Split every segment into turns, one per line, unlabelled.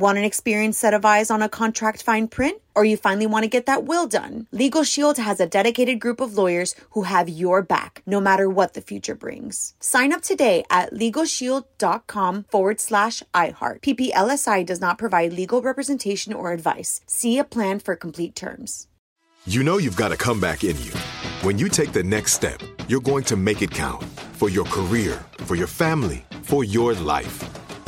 Want an experienced set of eyes on a contract fine print? Or you finally want to get that will done? Legal Shield has a dedicated group of lawyers who have your back, no matter what the future brings. Sign up today at LegalShield.com forward slash iHeart. PPLSI does not provide legal representation or advice. See a plan for complete terms.
You know you've got a comeback in you. When you take the next step, you're going to make it count for your career, for your family, for your life.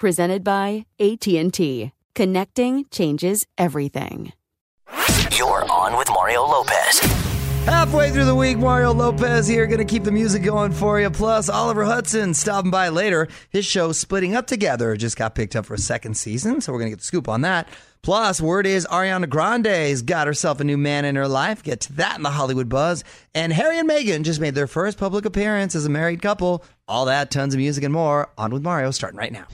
Presented by AT&T. Connecting changes everything.
You're on with Mario Lopez.
Halfway through the week, Mario Lopez here, going to keep the music going for you. Plus, Oliver Hudson stopping by later. His show, Splitting Up Together, just got picked up for a second season, so we're going to get the scoop on that. Plus, word is Ariana Grande's got herself a new man in her life. Get to that in the Hollywood buzz. And Harry and Meghan just made their first public appearance as a married couple. All that, tons of music and more. On with Mario, starting right now.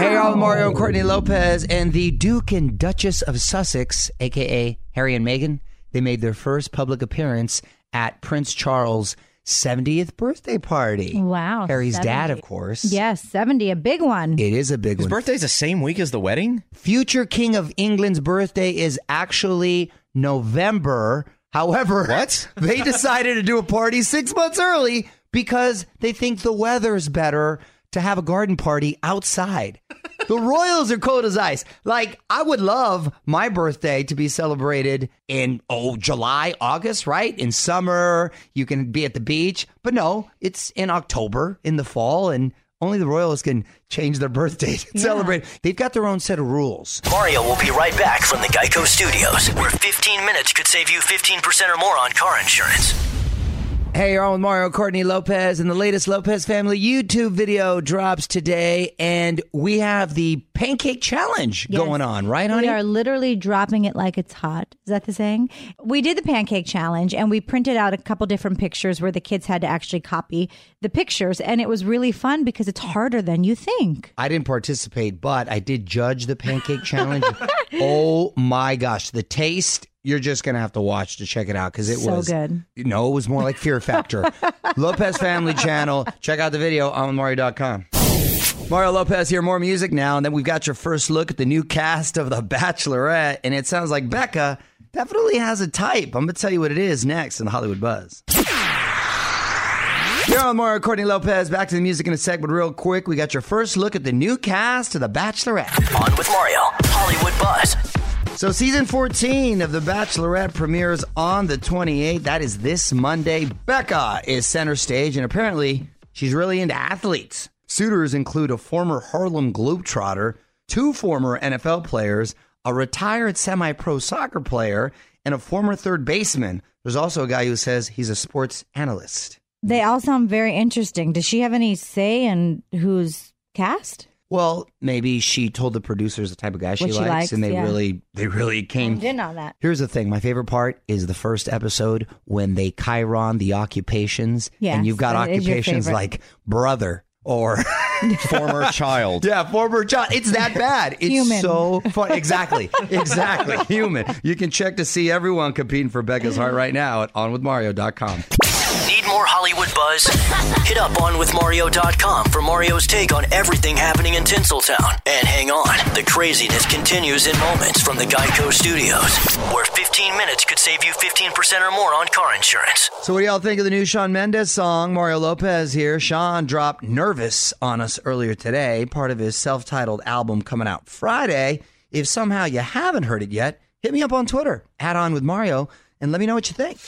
Hey, y'all, Mario and Courtney Lopez and the Duke and Duchess of Sussex, aka Harry and Meghan. They made their first public appearance at Prince Charles' 70th birthday party.
Wow.
Harry's
70.
dad, of course.
Yes, 70, a big one.
It is a big
His
one.
birthday's the same week as the wedding?
Future King of England's birthday is actually November. However,
What?
they decided to do a party six months early because they think the weather's better to have a garden party outside. the Royals are cold as ice. Like, I would love my birthday to be celebrated in, oh, July, August, right? In summer, you can be at the beach. But no, it's in October, in the fall, and only the Royals can change their birthday to celebrate. They've got their own set of rules.
Mario will be right back from the Geico Studios, where 15 minutes could save you 15% or more on car insurance.
Hey, you're on with Mario Courtney Lopez, and the latest Lopez family YouTube video drops today, and we have the pancake challenge
Yes.
going on, right, honey?
We are literally dropping it like it's hot. Is that the saying? We did the pancake challenge and we printed out a couple different pictures where the kids had to actually copy the pictures. And it was really fun because it's harder than you think.
I didn't participate, but I did judge the pancake challenge. oh my gosh, the taste! You're just gonna have to watch to check it out because it was
So
was
good.
No, it was more like Fear Factor. Lopez Family Channel. Check out the video on Mario.com. Mario Lopez here. More music now, and then we've got your first look at the new cast of The Bachelorette, and it sounds like Becca definitely has a type. I'm gonna tell you what it is next in the Hollywood Buzz. Here on Mario Courtney Lopez. Back to the music in a sec, but real quick, we got your first look at the new cast of The Bachelorette.
On with Mario, Hollywood Buzz.
So, season 14 of The Bachelorette premieres on the 28th. That is this Monday. Becca is center stage, and apparently, she's really into athletes. Suitors include a former Harlem Globetrotter, two former NFL players, a retired semi pro soccer player, and a former third baseman. There's also a guy who says he's a sports analyst.
They all sound very interesting. Does she have any say in who's cast?
Well, maybe she told the producers the type of guy she,
she
likes,
likes,
and they
yeah.
really, they really came
Didn't know that.
Here's the thing. My favorite part is the first episode when they chiron the occupations.
Yes,
and you've got
that is your
occupations like brother or
Former child.
yeah, former child. It's that bad. It's
Human.
so fun. Exactly. Exactly. Human. You can check to see everyone competing for Becca's heart right now at onwithmario.com.
Need more Hollywood buzz? Hit up onwithmario.com for Mario's take on everything happening in Tinseltown. And hang on, the craziness continues in moments from the Geico Studios, where 15 minutes could save you 15% or more on car insurance.
So, what do y'all think of the new Shawn Mendes song? Mario Lopez here. Shawn dropped Nervous on us earlier today, part of his self titled album coming out Friday. If somehow you haven't heard it yet, hit me up on Twitter, add on with Mario, and let me know what you think.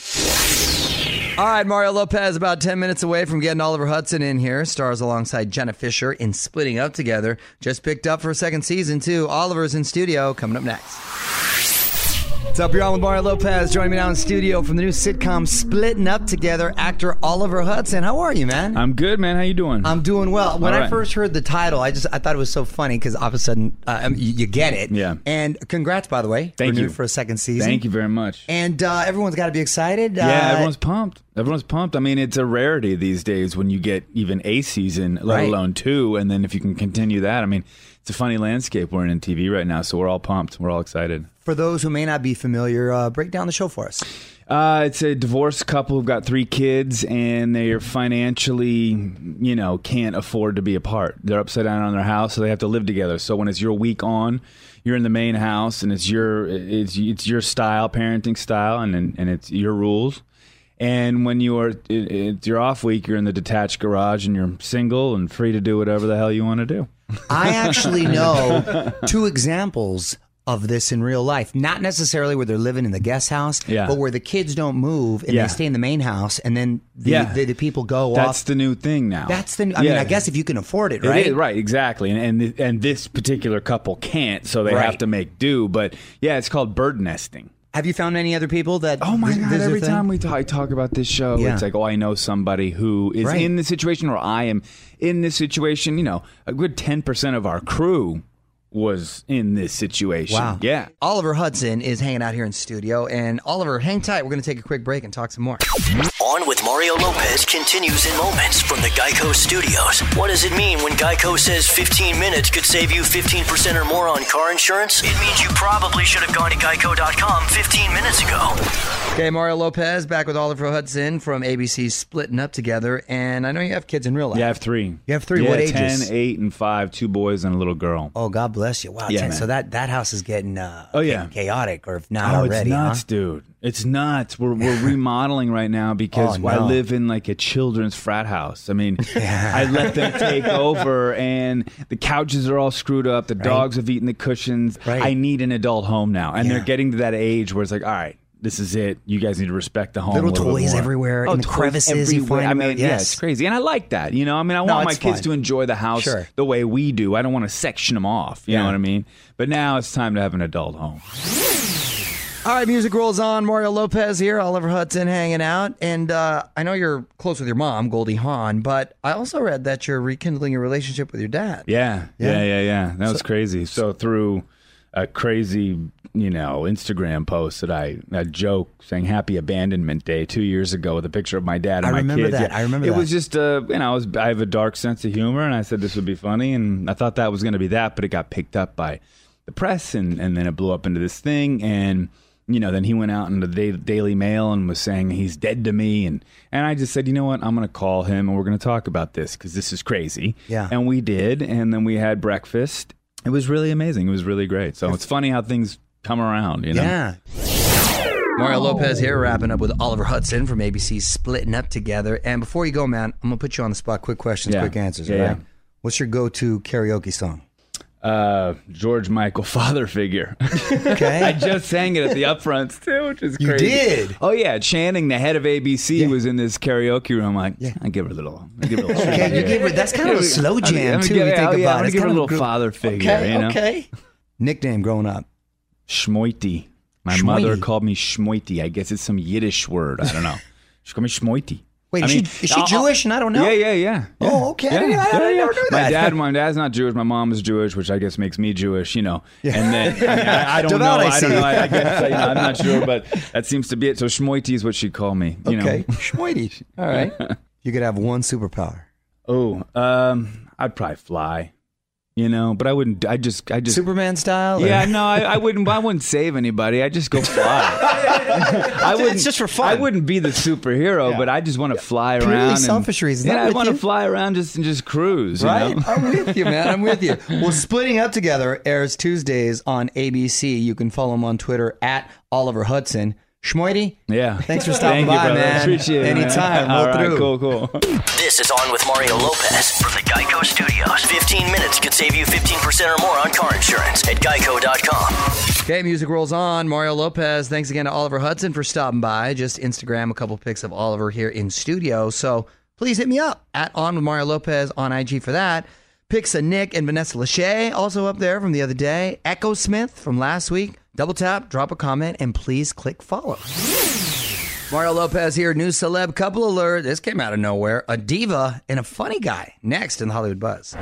All right, Mario Lopez, about 10 minutes away from getting Oliver Hudson in here. Stars alongside Jenna Fischer in Splitting Up Together. Just picked up for a second season, too. Oliver's in studio, coming up next. What's up, with Mario Lopez. Joining me now in studio from the new sitcom Splitting Up Together, actor Oliver Hudson. How are you, man?
I'm good, man. How you doing?
I'm doing well. When
All
I first heard the title, I just I thought it was so funny because all of a sudden uh, you, you get it.
Yeah.
And congrats, by the way.
Thank you.
for a second season.
Thank you very much.
And uh, everyone's got to be excited.
yeah,
Uh,
everyone's pumped. Everyone's pumped. I mean, it's a rarity these days when you get even a season, let
Right.
alone two, and then if you can continue that. I mean, it's a funny landscape we're in in TV right now, so we're all pumped. We're all excited.
For those who may not be familiar, uh, break down the show for us.
Uh, it's a divorced couple who've got three kids, and they are financially, you know, can't afford to be apart. They're upside down on their house, so they have to live together. So when it's your week on, you're in the main house, and it's your it's it's your style, parenting style, and and it's your rules. And when you are it, it's your off week, you're in the detached garage, and you're single and free to do whatever the hell you want to do.
I actually know two examples of this in real life. Not necessarily where they're living in the guest house,
Yeah.
but where the kids don't move and
Yeah.
they stay in the main house, and then the,
Yeah.
the, the people go off.
That's
off.
the new thing now.
That's the. I mean, I guess if you can afford it,
It
right?
is, right, exactly. And, and and this particular couple can't, so they
Right.
have to make do. But yeah, it's called bird nesting.
Have you found any other people that?
Oh my god!
this is a
Every time we talk, I talk about this show,
Yeah.
it's like, oh, I know somebody who is
Right.
in this situation, or I am in this situation. You know, a good ten percent of our crew was in this situation.
Wow.
Yeah.
Oliver Hudson is hanging out here in studio, and Oliver, hang tight. We're going to take a quick break and talk some more.
On with Mario Lopez continues in moments from the Geico Studios. What does it mean when Geico says 15 minutes could save you 15% or more on car insurance? It means you probably should have gone to geico.com 15 minutes ago.
Okay, Mario Lopez back with Oliver Hudson from ABC's Splitting Up Together, and I know you have kids in real life.
Yeah, I have three.
You have three?
Yeah,
What ages?
10, 8, and 5, two boys and a little girl.
Oh, God bless you! Wow,
Yeah,
ten-
man.
so that that house is getting uh,
Oh, yeah.
chaotic, or if not
oh,
already,
it's nuts,
huh?
dude. It's nuts. We're we're remodeling right now because
Oh,
I live in like a children's frat house. I mean, I let them take over, and the couches are all screwed up. The dogs have eaten the cushions.
Right.
I need an adult home now, and
Yeah.
they're getting to that age where it's like, all right. This is it. You guys need to respect the home.
Little
little
toys everywhere,
Oh,
in crevices you
everywhere.
find
I mean, yeah,
Yes.
it's crazy, and I like that. You know, I mean, I
No,
want my kids
fun.
to enjoy the house
Sure.
the way we do. I don't want to section them off. You
Yeah.
know what I mean? But now it's time to have an adult home.
All right, music rolls on. Mario Lopez here, Oliver Hudson hanging out, and uh, I know you're close with your mom, Goldie Hawn, but I also read that you're rekindling your relationship with your dad.
Yeah,
Yeah?
yeah, yeah, yeah. That was crazy. So through a crazy, you know, Instagram post that I a joke saying Happy Abandonment Day two years ago with a picture of my dad and
I
my
remember
kids.
that.
Yeah.
I remember
it
that.
was just, uh, you know, I, was, I have a dark sense of humor, and I said this would be funny, and I thought that was going to be that, but it got picked up by the press, and and then it blew up into this thing, and. You know, then he went out in the Daily Mail and was saying he's dead to me, and and I just said, you know what, I'm going to call him and we're going to talk about this because this is crazy.
Yeah.
And we did, and then we had breakfast. It was really amazing. It was really great. So it's funny how things come around, you know?
Yeah. Mario Lopez here, wrapping up with Oliver Hudson from ABC's Splitting Up Together. And before you go, man, I'm going to put you on the spot. Quick questions,
Yeah.
quick answers.
Yeah,
all right?
yeah.
What's your go to karaoke song?
Uh, George Michael father figure.
Okay.
I just sang it at the upfronts too, which is
You
crazy.
did?
Oh yeah, Channing, the head of ABC,
Yeah.
was in this karaoke room. I'm like,
Yeah.
I give her a little, I give her a little.
Okay, you
treat
give her- that's kind of a slow jam,
I'm
too,
gonna
if you think
oh, yeah,
about
I'm
it.
gonna
It's
give her a
kind of
little
group-
father figure.
Okay,
you know?
okay. Nickname growing up.
Schmoity. My
Schmoity.
mother called me Schmoity. I guess it's some Yiddish word. I don't know. She called me Schmoity.
Wait,
I
is
mean,
she, is she
I'll-
Jewish and I don't know?
Yeah, yeah, yeah.
Oh,
yeah.
okay. I didn't- I- I never knew
My
that.
dad, my dad's not Jewish. My mom is Jewish, which I guess makes me Jewish. You know, and then I, mean, I, I don't know.
I
I, don't know. I, I guess you know, I'm not sure, but that seems to be it. So Schmoity is what she called me. You
Okay.
Know?
Schmoity. All right. You could have one superpower.
Oh, um, I'd probably fly. You know. But I wouldn't. I just, I just
Superman style. or-
Yeah, no, I, I wouldn't. I wouldn't save anybody. I just go fly. I wouldn't.
Just for fun.
I wouldn't be the superhero, but I just want to fly
Purely
around. and-
selfish reasons.
Yeah,
I'm
I
with
want to
you.
fly around just and just cruise. you
Right?
know?
I'm with you, man. I'm with you. Well, Splitting Up Together airs Tuesdays on ABC. You can follow him on Twitter at Oliver Hudson. Schmoity,
Yeah.
Thanks for stopping
Thank you,
by,
brother.
man.
Appreciate it.
Anytime. Roll
All right,
through.
cool, cool.
This is On with Mario Lopez from the Geico Studios. 15 minutes could save you 15% or more on car insurance at geico.com.
Okay, music rolls on. Mario Lopez, thanks again to Oliver Hudson for stopping by. Just Instagram a couple pics of Oliver here in studio. So please hit me up at On with Mario Lopez on IG for that. Pics of Nick and Vanessa Lachey also up there from the other day. Echosmith from last week. Double tap, drop a comment, and please click follow. Mario Lopez here, new celeb couple alert. This came out of nowhere. A diva and a funny guy. Next in the Hollywood Buzz.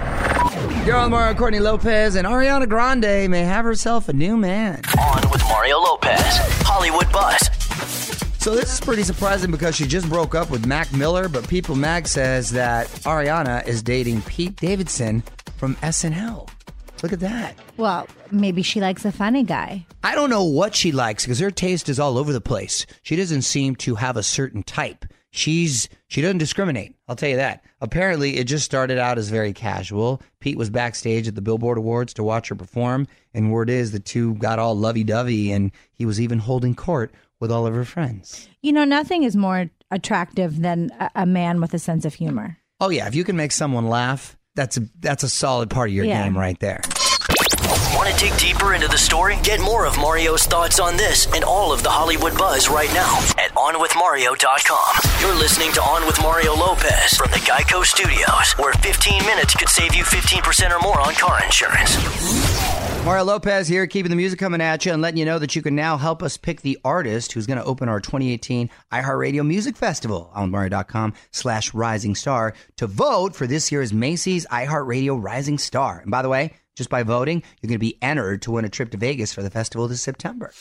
You're Mario Courtney Lopez, and Ariana Grande may have herself a new man.
On with Mario Lopez. Hollywood Buzz.
So this is pretty surprising because she just broke up with Mac Miller, but People Mag says that Ariana is dating Pete Davidson from SNL. Look at that.
Well, maybe she likes a funny guy.
I don't know what she likes because her taste is all over the place. She doesn't seem to have a certain type. She's she doesn't discriminate. I'll tell you that. Apparently, it just started out as very casual. Pete was backstage at the Billboard Awards to watch her perform, and word is the two got all lovey-dovey, and he was even holding court with all of her friends.
You know, nothing is more attractive than a, a man with a sense of humor.
Oh yeah, if you can make someone laugh, that's a that's a solid part of your
Yeah.
game right there.
Want to dig deeper into the story? Get more of Mario's thoughts on this and all of the Hollywood buzz right now at OnWithMario.com. You're listening to On with Mario Lopez from the Geico Studios, where 15 minutes could save you 15% or more on car insurance.
Mario Lopez here, keeping the music coming at you and letting you know that you can now help us pick the artist who's going to open our 2018 iHeartRadio Music Festival on Mario.com slash Rising Star to vote for this year's Macy's iHeartRadio Rising Star. And by the way, just by voting, you're going to be entered to win a trip to Vegas for the festival this September.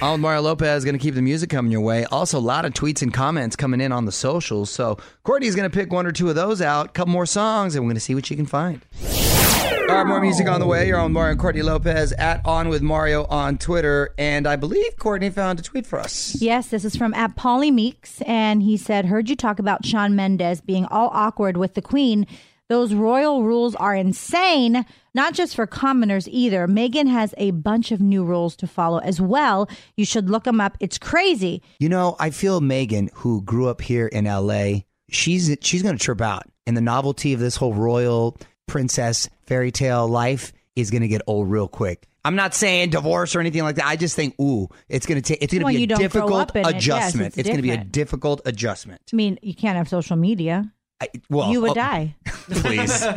With Mario Lopez going to keep the music coming your way. Also, a lot of tweets and comments coming in on the socials. So, Courtney's going to pick one or two of those out, a couple more songs, and we're going to see what she can find. All right, more music on the way. You're on Mario and Courtney Lopez at On with Mario on Twitter. And I believe Courtney found a tweet for us.
Yes, this is from at Polly Meeks, and he said, "Heard you talk about Shawn Mendes being all awkward with the Queen. Those royal rules are insane. Not just for commoners either. Meghan has a bunch of new rules to follow as well. You should look them up. It's crazy.
You know, I feel Meghan, who grew up here in LA, she's she's going to trip out. And the novelty of this whole royal princess fairy tale life is going to get old real quick. I'm not saying divorce or anything like that. I just think, ooh, it's going to take. It's going to
Well,
be a difficult
in it. Yes,
adjustment.
it's
going to be a difficult adjustment.
I mean, you can't have social media.
I, well,
you would
oh,
die.
Please.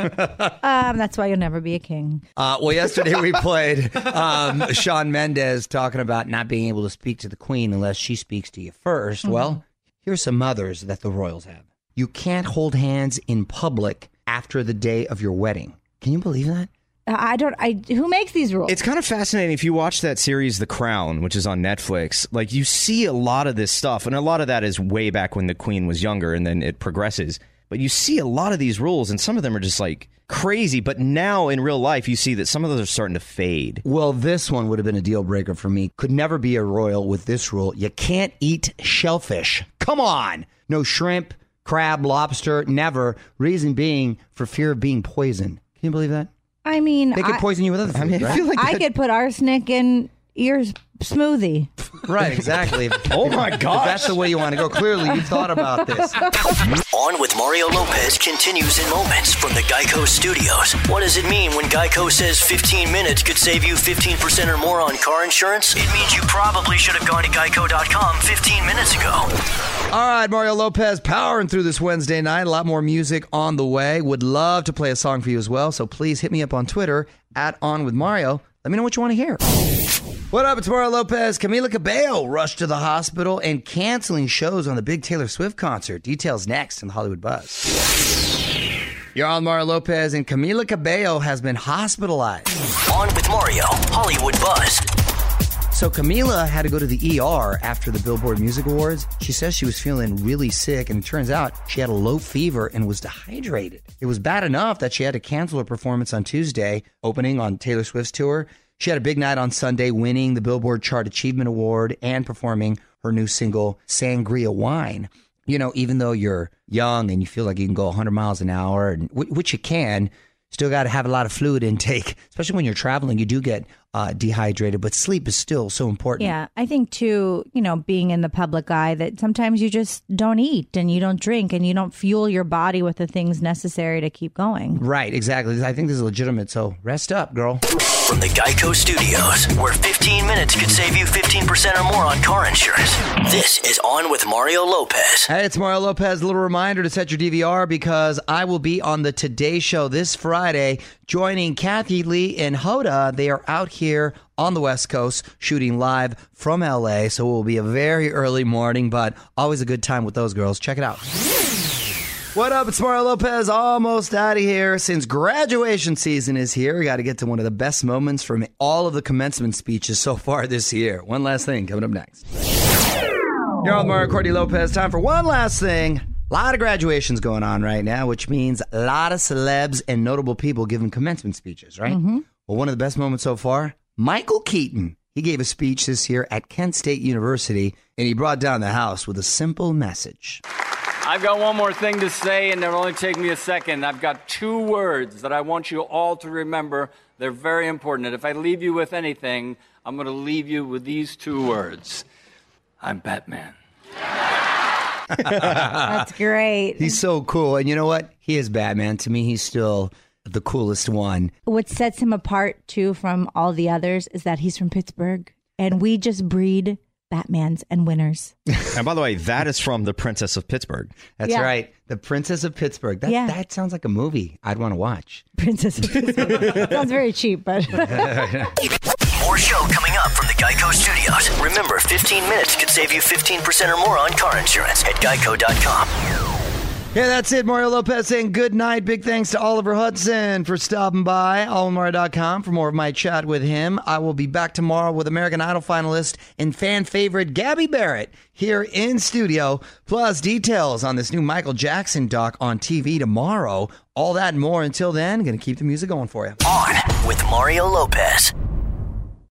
Um, that's why you'll never be a king.
Uh, well, yesterday we played um, Shawn Mendes talking about not being able to speak to the Queen unless she speaks to you 1st Well, here's some others that the royals have. You can't hold hands in public after the day of your wedding. Can you believe that?
Uh, I don't. I who makes these rules?
It's kind of fascinating if you watch that series The Crown, which is on Netflix. Like you see a lot of this stuff, and a lot of that is way back when the Queen was younger, and then it progresses. But you see a lot of these rules, and some of them are just like crazy. But now in real life, you see that some of those are starting to fade.
Well, this one would have been a deal breaker for me. Could never be a royal with this rule. You can't eat shellfish. Come on. No shrimp, crab, lobster, never. Reason being for fear of being poisoned. Can you believe that?
I mean,
They could
I,
poison you with other food,
I mean, I
right?
feel like
I
that-
could put arsenic in your smoothie.
Right, exactly.
Oh my God.
if
gosh.
that's the way you want to go. Clearly, you've thought about this.
On with Mario Lopez continues in moments from the Geico Studios. What does it mean when Geico says 15 minutes could save you 15% or more on car insurance? It means you probably should have gone to geico.com 15 minutes ago.
All right, Mario Lopez powering through this Wednesday night. A lot more music on the way. Would love to play a song for you as well. So please hit me up on Twitter at On With Mario. Let me know what you want to hear. What up? It's Mario Lopez. Camila Cabello rushed to the hospital and canceling shows on the big Taylor Swift concert. Details next in the Hollywood Buzz. You're on Mario Lopez, and Camila Cabello has been hospitalized.
On with Mario, Hollywood Buzz.
So Camila had to go to the ER after the Billboard Music Awards. She says she was feeling really sick, and it turns out she had a low fever and was dehydrated. It was bad enough that she had to cancel her performance on Tuesday, opening on Taylor Swift's tour. She had a big night on Sunday, winning the Billboard Chart Achievement Award and performing her new single, Sangria Wine. You know, even though you're young and you feel like you can go 100 miles an hour, and, which you can, still got to have a lot of fluid intake, especially when you're traveling. You do get uh, dehydrated, but sleep is still so important.
Yeah, I think too, you know, being in the public eye, that sometimes you just don't eat and you don't drink and you don't fuel your body with the things necessary to keep going.
Right, exactly. I think this is legitimate. So rest up, girl.
From the Geico Studios, where 15 minutes could save you 15% or more on car insurance. This is On with Mario Lopez.
Hey, it's Mario Lopez. A little reminder to set your DVR because I will be on the Today Show this Friday joining Kathie Lee and Hoda. They are out here on the West Coast shooting live from LA. So it will be a very early morning, but always a good time with those girls. Check it out. What up? It's Mario Lopez, almost out of here. Since graduation season is here, we got to get to one of the best moments from all of the commencement speeches so far this year. One last thing coming up next. You're on Mario Courtney Lopez. Time for one last thing. A lot of graduations going on right now, which means a lot of celebs and notable people giving commencement speeches, right?
Mm-hmm.
Well, one of the best moments so far, Michael Keaton. He gave a speech this year at Kent State University, and he brought down the house with a simple message.
I've got one more thing to say, and it'll only take me a second. I've got two words that I want you all to remember. They're very important. And if I leave you with anything, I'm going to leave you with these two words I'm Batman.
That's great.
He's so cool. And you know what? He is Batman. To me, he's still the coolest one.
What sets him apart too from all the others is that he's from Pittsburgh, and we just breed Batmans and winners.
And by the way, that is from The Princess of Pittsburgh.
That's
Yeah.
right. The Princess of Pittsburgh. That,
Yeah.
that sounds like a movie I'd want to watch.
Princess of Pittsburgh. Sounds very cheap, but
More show coming up from the Geico Studios. Remember, 15 minutes could save you 15% or more on car insurance at geico.com.
Yeah, that's it. Mario Lopez saying good night. Big thanks to Oliver Hudson for stopping by. AllMario.com for more of my chat with him. I will be back tomorrow with American Idol finalist and fan favorite Gabby Barrett here in studio. Plus details on this new Michael Jackson doc on TV tomorrow. All that and more. Until then, going to keep the music going for you.
On with Mario Lopez.